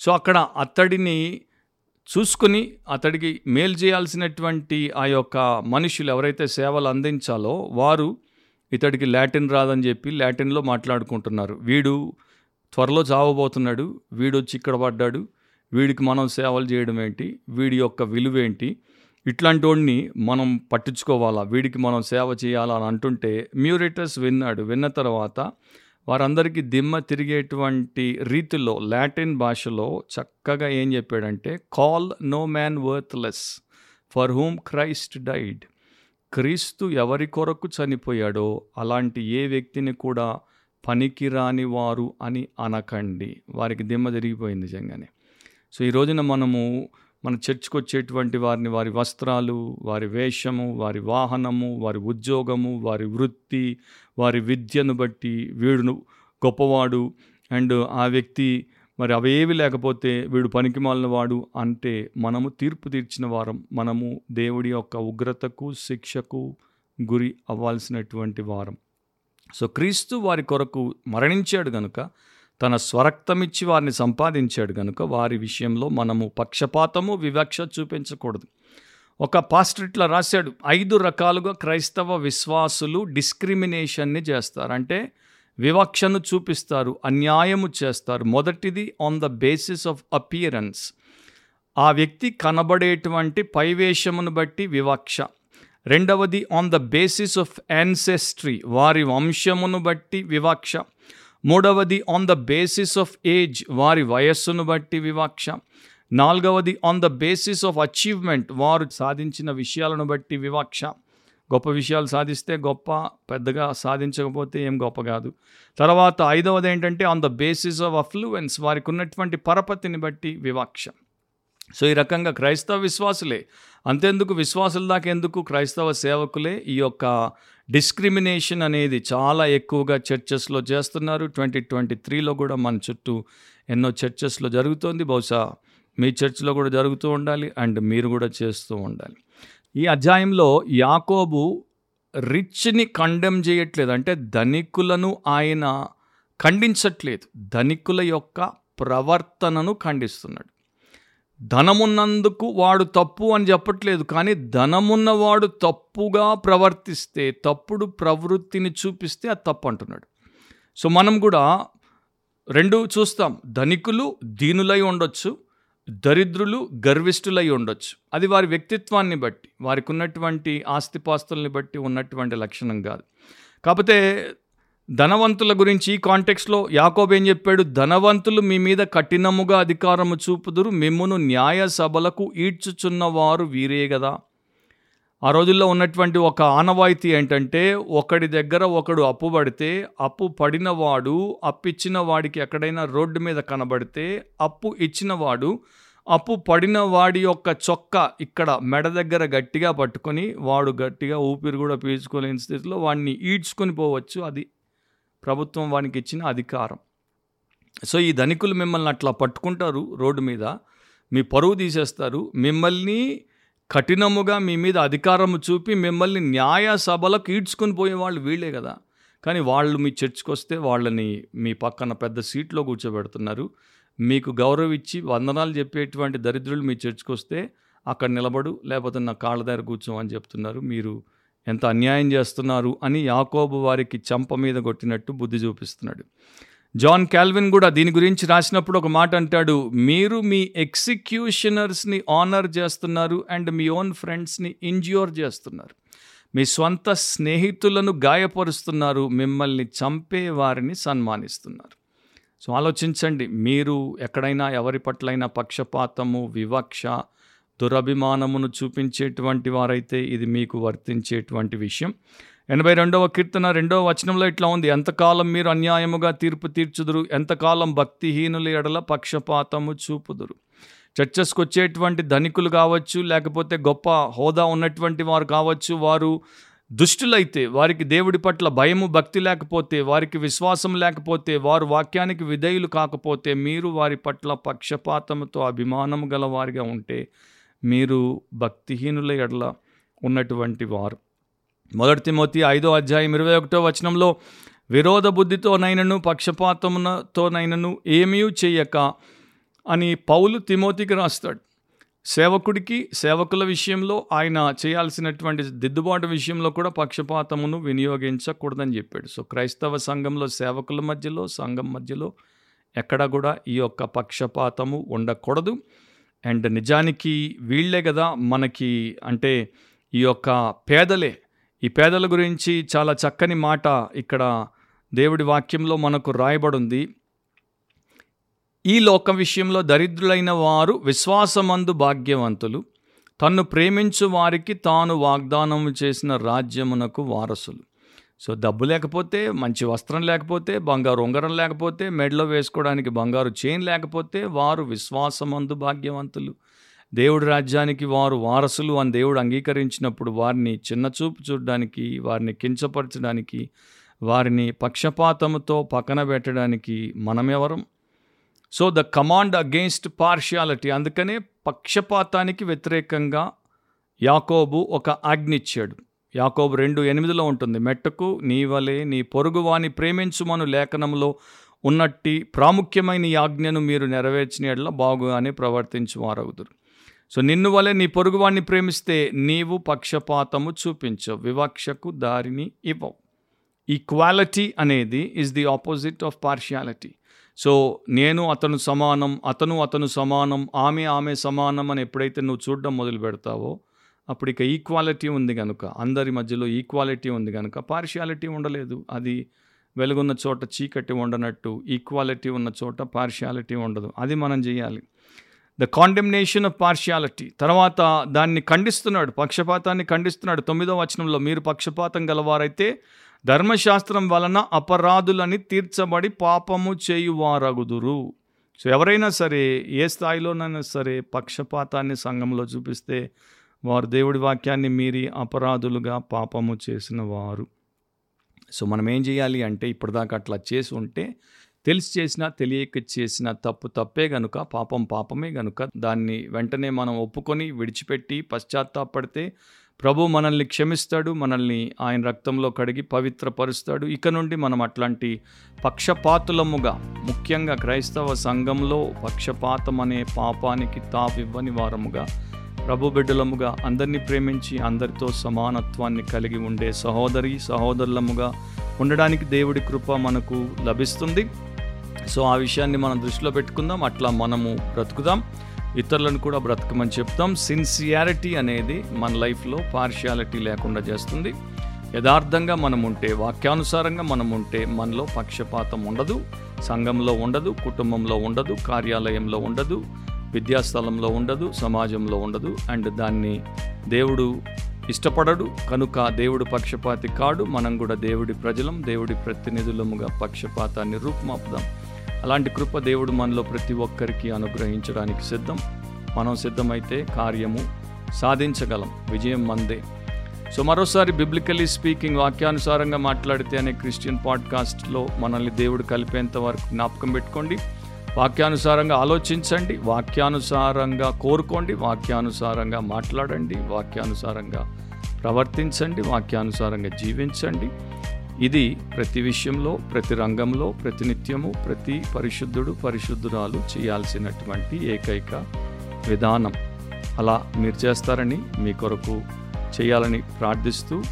సో అక్కడ అతడిని చూసుకుని అతడికి మేలు చేయాల్సినటువంటి ఆ యొక్క మనుషులు ఎవరైతే సేవలు అందించాలో వారు ఇతడికి లాటిన్ రాదని చెప్పి లాటిన్లో మాట్లాడుకుంటున్నారు. వీడు త్వరలో చావబోతున్నాడు వీడు వచ్చి ఇక్కడ పడ్డాడు వీడికి మనం సేవలు చేయడం ఏంటి వీడి యొక్క విలువేంటి ఇట్లాంటి వాడిని మనం పట్టించుకోవాలా వీడికి మనం సేవ చేయాలా అని అంటుంటే మ్యూరేటస్ విన్నాడు. విన్న తర్వాత వారందరికీ దిమ్మ తిరిగేటువంటి రీతిలో లాటిన్ భాషలో చక్కగా ఏం చెప్పాడంటే call no man worthless for whom Christ died క్రీస్తు ఎవరి కొరకు చనిపోయాడో అలాంటి ఏ వ్యక్తిని కూడా పనికిరాని వారు అని అనకండి. వారికి దిమ్మ తిరిగిపోయింది నిజంగానే. సో ఈ రోజున మనము మన చర్చ్కి వచ్చేటువంటి వారిని వారి వస్త్రాలు వారి వేషము వారి వాహనము వారి ఉద్యోగము వారి వృత్తి వారి విద్యను బట్టి వీడును గొప్పవాడు. అండ్ ఆ వ్యక్తి మరి అవేవి లేకపోతే వీడు పనికి వాడు అంటే మనము తీర్పు తీర్చిన వారం మనము దేవుడి యొక్క ఉగ్రతకు శిక్షకు గురి అవ్వాల్సినటువంటి వారం. సో క్రీస్తు వారి కొరకు మరణించాడు కనుక తన స్వరక్తమిచ్చి వారిని సంపాదించాడు కనుక వారి విషయంలో మనము పక్షపాతము వివక్ష చూపించకూడదు. ఒక పాస్టర్ ఇట్లా రాశాడు ఐదు రకాలుగా క్రైస్తవ విశ్వాసులు డిస్క్రిమినేషన్ని చేస్తారు. అంటే వివక్షను చూపిస్తారు అన్యాయము చేస్తారు. మొదటిది on the basis of appearance ఆ వ్యక్తి కనబడేటువంటి పైవేషమును బట్టి వివక్ష. రెండవది on the basis of ancestry వారి వంశమును బట్టి వివక్ష. మూడవది on the basis of age వారి వయస్సును బట్టి వివక్ష. నాలుగవది on the basis of achievement వారు సాధించిన విషయాలను బట్టి వివక్ష. గొప్ప విషయాలు సాధిస్తే గొప్ప పెద్దగా సాధించకపోతే ఏం గొప్ప కాదు. తర్వాత ఐదవది ఏంటంటే on the basis of affluence వారికి ఉన్నటువంటి పరపతిని బట్టి వివక్ష. సో ఈ రకంగా క్రైస్తవ విశ్వాసులే. అంతెందుకు? విశ్వాసుల దాకా ఎందుకు? క్రైస్తవ సేవకులే ఈ యొక్క డిస్క్రిమినేషన్ అనేది చాలా ఎక్కువగా చర్చెస్లో చేస్తున్నారు. ట్వంటీ ట్వంటీ త్రీలో కూడా మన చుట్టూ ఎన్నో చర్చెస్లో జరుగుతోంది. బహుశా మీ చర్చ్లో కూడా జరుగుతూ ఉండాలి అండ్ మీరు కూడా చేస్తూ ఉండాలి. ఈ అధ్యాయంలో యాకోబు రిచ్ని కండెమ్ చేయట్లేదు. అంటే ధనికులను ఆయన ఖండించట్లేదు. ధనికుల యొక్క ప్రవర్తనను ఖండిస్తున్నాడు. ధనమున్నందుకు వాడు తప్పు అని చెప్పట్లేదు కానీ ధనమున్నవాడు తప్పుగా ప్రవర్తిస్తే తప్పుడు ప్రవృత్తిని చూపిస్తే అది తప్పు అంటున్నాడు. సో మనం కూడా రెండు చూస్తాం. ధనికులు దీనులై ఉండొచ్చు దరిద్రులు గర్విష్ఠులై ఉండొచ్చు. అది వారి వ్యక్తిత్వాన్ని బట్టి వారికి ఉన్నటువంటి ఆస్తిపాస్తుల్ని బట్టి ఉన్నటువంటి లక్షణం కాదు. కాకపోతే ధనవంతుల గురించి ఈ కాంటెక్స్లో యాకోబ్ ఏం చెప్పాడు? ధనవంతులు మీ మీద కఠినముగా అధికారము చూపుదురు మిమ్మును న్యాయ సభలకు ఈడ్చుచున్నవారు వీరే కదా ఆ రోజుల్లో ఉన్నటువంటి ఒక ఆనవాయితీ ఏంటంటే ఒకడి దగ్గర ఒకడు అప్పు పడితే అప్పు పడినవాడు అప్పిచ్చిన వాడికి ఎక్కడైనా రోడ్డు మీద కనబడితే అప్పు ఇచ్చినవాడు అప్పు పడిన వాడి యొక్క చొక్క ఇక్కడ మెడ దగ్గర గట్టిగా పట్టుకొని వాడు గట్టిగా ఊపిరి కూడా పీల్చుకోలేని స్థితిలో వాడిని ఈడ్చుకొని పోవచ్చు. అది ప్రభుత్వం వానికి ఇచ్చిన అధికారం. సో ఈ ధనికులు మిమ్మల్ని అట్లా పట్టుకుంటారు రోడ్డు మీద మీ పరువు తీసేస్తారు. మిమ్మల్ని కఠినముగా మీ మీద అధికారము చూపి మిమ్మల్ని న్యాయ సభలకు ఈడ్చుకుని పోయే వాళ్ళు వీళ్ళే కదా. కానీ వాళ్ళు మీ చర్చ్కి వస్తే వాళ్ళని మీ పక్కన పెద్ద సీట్లో కూర్చోబెడుతున్నారు. మీకు గౌరవిచ్చి వందనాలు చెప్పేటువంటి దరిద్రులు మీ చర్చ్కి వస్తే అక్కడ నిలబడు లేకపోతే నా కాళ్ళ దగ్గర కూర్చో అని చెప్తున్నారు. మీరు ఎంత అన్యాయం చేస్తున్నారు అని యాకోబు వారికి చంప మీద కొట్టినట్టు బుద్ధి చూపిస్తున్నాడు. జాన్ క్యాల్విన్ కూడా దీని గురించి రాసినప్పుడు ఒక మాట అంటాడు మీరు మీ ఎగ్జిక్యూషనర్స్ని ఆనర్ చేస్తున్నారు అండ్ మీ ఓన్ ఫ్రెండ్స్ని ఇంజ్యూర్ చేస్తున్నారు. మీ స్వంత స్నేహితులను గాయపరుస్తున్నారు మిమ్మల్ని చంపే వారిని సన్మానిస్తున్నారు. సో ఆలోచించండి మీరు ఎక్కడైనా ఎవరి పట్లైనా పక్షపాతము వివక్ష దురభిమానమును చూపించేటువంటి వారైతే ఇది మీకు వర్తించేటువంటి విషయం. ఎనభై రెండవ కీర్తన రెండవ వచనంలో ఇట్లా ఉంది. ఎంతకాలం మీరు అన్యాయముగా తీర్పు తీర్చుదురు? ఎంతకాలం భక్తిహీనుల ఎడల పక్షపాతము చూపుదురు? చర్చస్కు వచ్చేటువంటి ధనికులు కావచ్చు లేకపోతే గొప్ప హోదా ఉన్నటువంటి వారు కావచ్చు వారు దుష్టులైతే వారికి దేవుడి పట్ల భయము భక్తి లేకపోతే వారికి విశ్వాసం లేకపోతే వారు వాక్యానికి విధేయులు కాకపోతే మీరు వారి పట్ల పక్షపాతముతో అభిమానం గల వారిగా ఉంటే మీరు భక్తిహీనుల ఎడల ఉన్నటువంటి వారు. మొదటి తిమోతి ఐదో అధ్యాయం ఇరవై ఒకటో వచనంలో విరోధ బుద్ధితోనైనను పక్షపాతమునతోనైనను ఏమీ చేయక అని పౌలు తిమోతికి రాస్తాడు. సేవకుడికి సేవకుల విషయంలో ఆయన చేయాల్సినటువంటి దిద్దుబాటు విషయంలో కూడా పక్షపాతమును వినియోగించకూడదని చెప్పాడు. సో క్రైస్తవ సంఘంలో సేవకుల మధ్యలో సంఘం మధ్యలో ఎక్కడ కూడా ఈ యొక్క పక్షపాతము ఉండకూడదు. అండ్ నిజానికి వీళ్ళే కదా మనకి అంటే ఈ యొక్క పేదలే. ఈ పేదల గురించి చాలా చక్కని మాట ఇక్కడ దేవుడి వాక్యంలో మనకు రాయబడింది. ఈ లోక విషయంలో దరిద్రులైన వారు విశ్వాసమందు భాగ్యవంతులు. తన్ను ప్రేమించు వారికి తాను వాగ్దానం చేసిన రాజ్యమునకు వారసులు. సో డబ్బు లేకపోతే మంచి వస్త్రం లేకపోతే బంగారు ఉంగరం లేకపోతే మెడలో వేసుకోవడానికి బంగారు చైన్ లేకపోతే వారు విశ్వాసమందు భాగ్యవంతులు. దేవుడి రాజ్యానికి వారు వారసులు అని దేవుడు అంగీకరించినప్పుడు వారిని చిన్నచూపు చూడడానికి వారిని కించపరచడానికి వారిని పక్షపాతముతో పక్కన పెట్టడానికి మనమెవరం? So the command against partiality అందుకనే పక్షపాతానికి వ్యతిరేకంగా యాకోబు ఒక ఆజ్ఞ ఇచ్చాడు. యాకోబు రెండు ఎనిమిదిలో ఉంటుంది మెట్టకు నీ వలె నీ పొరుగువాని ప్రేమించుమను లేఖనంలో ఉన్నట్టి ప్రాముఖ్యమైన యాజ్ఞను ఆజ్ఞను మీరు నెరవేర్చిన ఎడల బాగుగానే ప్రవర్తించు వారవుదురు సో నిన్ను వలె నీ పొరుగువాణ్ణి ప్రేమిస్తే నీవు పక్షపాతము చూపించవు వివక్షకు దారిని ఇవ్వవు. ఈక్వాలిటీ అనేది is the opposite of partiality so నేను అతను సమానం అతను అతను సమానం ఆమె ఆమె సమానం అని ఎప్పుడైతే నువ్వు చూడడం మొదలు పెడతావో అప్పుడు ఇక ఈక్వాలిటీ ఉంది కనుక అందరి మధ్యలో ఈక్వాలిటీ ఉంది కనుక పార్షియాలిటీ ఉండలేదు. అది వెలుగున్న చోట చీకటి ఉండనట్టు ఈక్వాలిటీ ఉన్న చోట పార్షియాలిటీ ఉండదు. అది మనం చేయాలి. ద కాండెమ్నేషన్ ఆఫ్ పార్షియాలిటీ తర్వాత దాన్ని ఖండిస్తున్నాడు పక్షపాతాన్ని ఖండిస్తున్నాడు. తొమ్మిదో వచనంలో మీరు పక్షపాతం గలవారైతే ధర్మశాస్త్రం వలన అపరాధులని తీర్చబడి పాపము చేయువారగుదురు. సో ఎవరైనా సరే ఏ స్థాయిలోనైనా సరే పక్షపాతాన్ని సంఘంలో చూపిస్తే వారు దేవుడి వాక్యాన్ని మీరి అపరాధులుగా పాపము చేసిన వారు. సో మనం ఏం చేయాలి అంటే ఇప్పటిదాకా అట్లా చేసి ఉంటే తెలిసి చేసినా తెలియక చేసిన తప్పు తప్పే గనుక పాపం పాపమే గనుక దాన్ని వెంటనే మనం ఒప్పుకొని విడిచిపెట్టి పశ్చాత్తాపడితే ప్రభు మనల్ని క్షమిస్తాడు మనల్ని ఆయన రక్తంలో కడిగి పవిత్రపరుస్తాడు. ఇక నుండి మనం అట్లాంటి పక్షపాతులముగా ముఖ్యంగా క్రైస్తవ సంఘంలో పక్షపాతం అనే పాపానికి తావివ్వని వారముగా ప్రభు బిడ్డలముగా అందరినీ ప్రేమించి అందరితో సమానత్వాన్ని కలిగి ఉండే సహోదరి సహోదరులముగా ఉండడానికి దేవుడి కృప మనకు లభిస్తుంది. సో ఆ విషయాన్ని మనం దృష్టిలో పెట్టుకుందాం. అట్లా మనము బ్రతుకుదాం. ఇతరులను కూడా బ్రతకమని చెప్తాం. సిన్సియారిటీ అనేది మన లైఫ్లో పార్షియాలిటీ లేకుండా చేస్తుంది. యథార్థంగా మనం ఉంటే వాక్యానుసారంగా మనం ఉంటే మనలో పక్షపాతం ఉండదు. సంఘంలో ఉండదు కుటుంబంలో ఉండదు కార్యాలయంలో ఉండదు. విద్యాస్థలంలో ఉండదు సమాజంలో ఉండదు. అండ్ దాన్ని దేవుడు ఇష్టపడడు. కనుక దేవుడు పక్షపాతి కాడు. మనం కూడా దేవుడి ప్రజలం దేవుడి ప్రతినిధులముగా పక్షపాతాన్ని రూపుమాపుదాం. అలాంటి కృప దేవుడు మనలో ప్రతి ఒక్కరికి అనుగ్రహించడానికి సిద్ధం. మనం సిద్ధమైతే కార్యము సాధించగలం. విజయం మందే. సో మరోసారి బిబ్లికలీ స్పీకింగ్ వాక్యానుసారంగా మాట్లాడితే అనే క్రిస్టియన్ పాడ్కాస్ట్లో మనల్ని దేవుడు కలిపేంత వరకు జ్ఞాపకం పెట్టుకోండి. వాక్యానుసారంగా ఆలోచించండి వాక్యానుసారంగా కోరుకోండి వాక్యానుసారంగా మాట్లాడండి వాక్యానుసారంగా ప్రవర్తించండి వాక్యానుసారంగా జీవించండి. ఇది ప్రతి విషయంలో ప్రతి రంగంలో ప్రతినిత్యము ప్రతి పరిశుద్ధుడు పరిశుద్ధురాలు చేయాల్సినటువంటి ఏకైక విధానం. అలా మీరు చేస్తారని మీ కొరకు చేయాలని ప్రార్థిస్తూ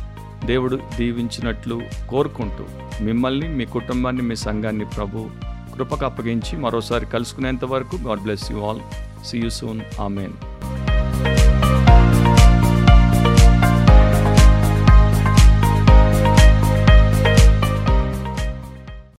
దేవుడు దీవించినట్లు కోరుకుంటూ మిమ్మల్ని మీ కుటుంబాన్ని మీ సంఘాన్ని ప్రభు కృపకు అప్పగించి మరోసారి కలుసుకునేంత వరకు God bless you all. See you soon amen